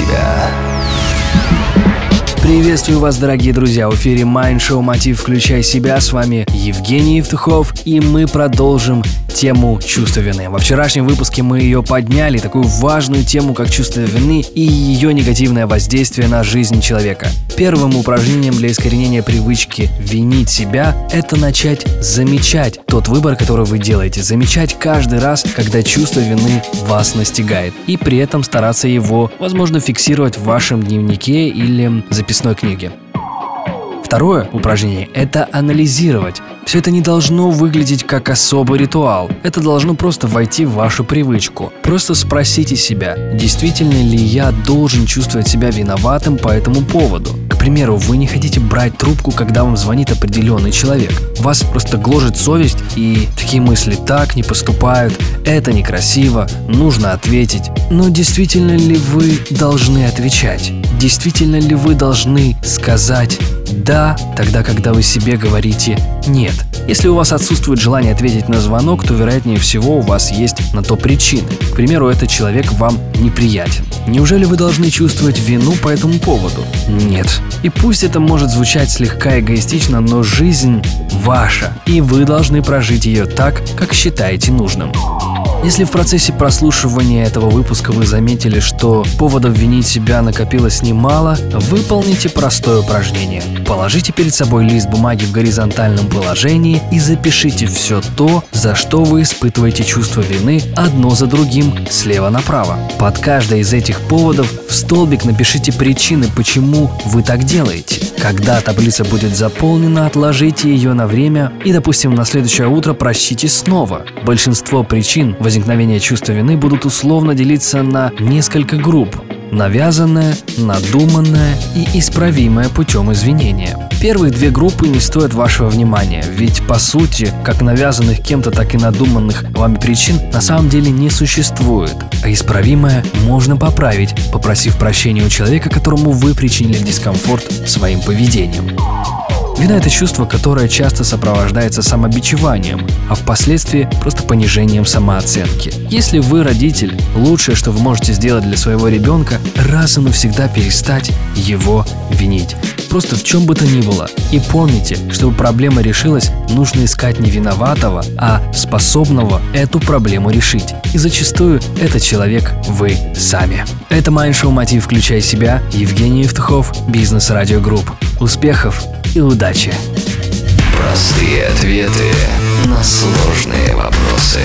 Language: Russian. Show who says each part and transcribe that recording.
Speaker 1: себя».
Speaker 2: Приветствую вас, дорогие друзья! В эфире Mind Show Мотив «Включай себя». С вами Евгений Евтухов, и мы продолжим тему чувства вины. Во вчерашнем выпуске мы ее подняли, такую важную тему, как чувство вины и ее негативное воздействие на жизнь человека. Первым упражнением для искоренения привычки винить себя – это начать замечать тот выбор, который вы делаете. Замечать каждый раз, когда чувство вины вас настигает. И при этом стараться его, возможно, фиксировать в вашем дневнике или записной книге. Второе упражнение – это анализировать. Все это не должно выглядеть как особый ритуал. Это должно просто войти в вашу привычку. Просто спросите себя, действительно ли я должен чувствовать себя виноватым по этому поводу. К примеру, вы не хотите брать трубку, когда вам звонит определенный человек. Вас просто гложет совесть, и такие мысли так не поступают, это некрасиво, нужно ответить. Но действительно ли вы должны отвечать? Действительно ли вы должны сказать «да», тогда, когда вы себе говорите «нет». Если у вас отсутствует желание ответить на звонок, то, вероятнее всего, у вас есть на то причины. К примеру, этот человек вам неприятен. Неужели вы должны чувствовать вину по этому поводу? Нет. И пусть это может звучать слегка эгоистично, но жизнь ваша, и вы должны прожить ее так, как считаете нужным. Если в процессе прослушивания этого выпуска вы заметили, что поводов винить себя накопилось немало, выполните простое упражнение. Положите перед собой лист бумаги в горизонтальном положении и запишите все то, за что вы испытываете чувство вины одно за другим, слева направо. Под каждой из этих поводов в столбик напишите причины, почему вы так делаете. Когда таблица будет заполнена, отложите ее на время и, допустим, на следующее утро прочтите снова. Большинство причин возникновения чувства вины будут условно делиться на несколько групп навязанное, надуманное и исправимое путем извинения. Первые две группы не стоят вашего внимания, ведь по сути, как навязанных кем-то, так и надуманных вами причин на самом деле не существует, а исправимое можно поправить, попросив прощения у человека, которому вы причинили дискомфорт своим поведением. Вина – это чувство, которое часто сопровождается самобичеванием, а впоследствии просто понижением самооценки. Если вы родитель, лучшее, что вы можете сделать для своего ребенка – раз и навсегда перестать его винить. Просто в чем бы то ни было. И помните, чтобы проблема решилась, нужно искать не виноватого, а способного эту проблему решить. И зачастую этот человек вы сами. Это Майндшоу «Мотив. Включай себя» Евгений Евтухов, Бизнес Радио Групп. Успехов и удачи!
Speaker 1: Простые ответы на сложные вопросы.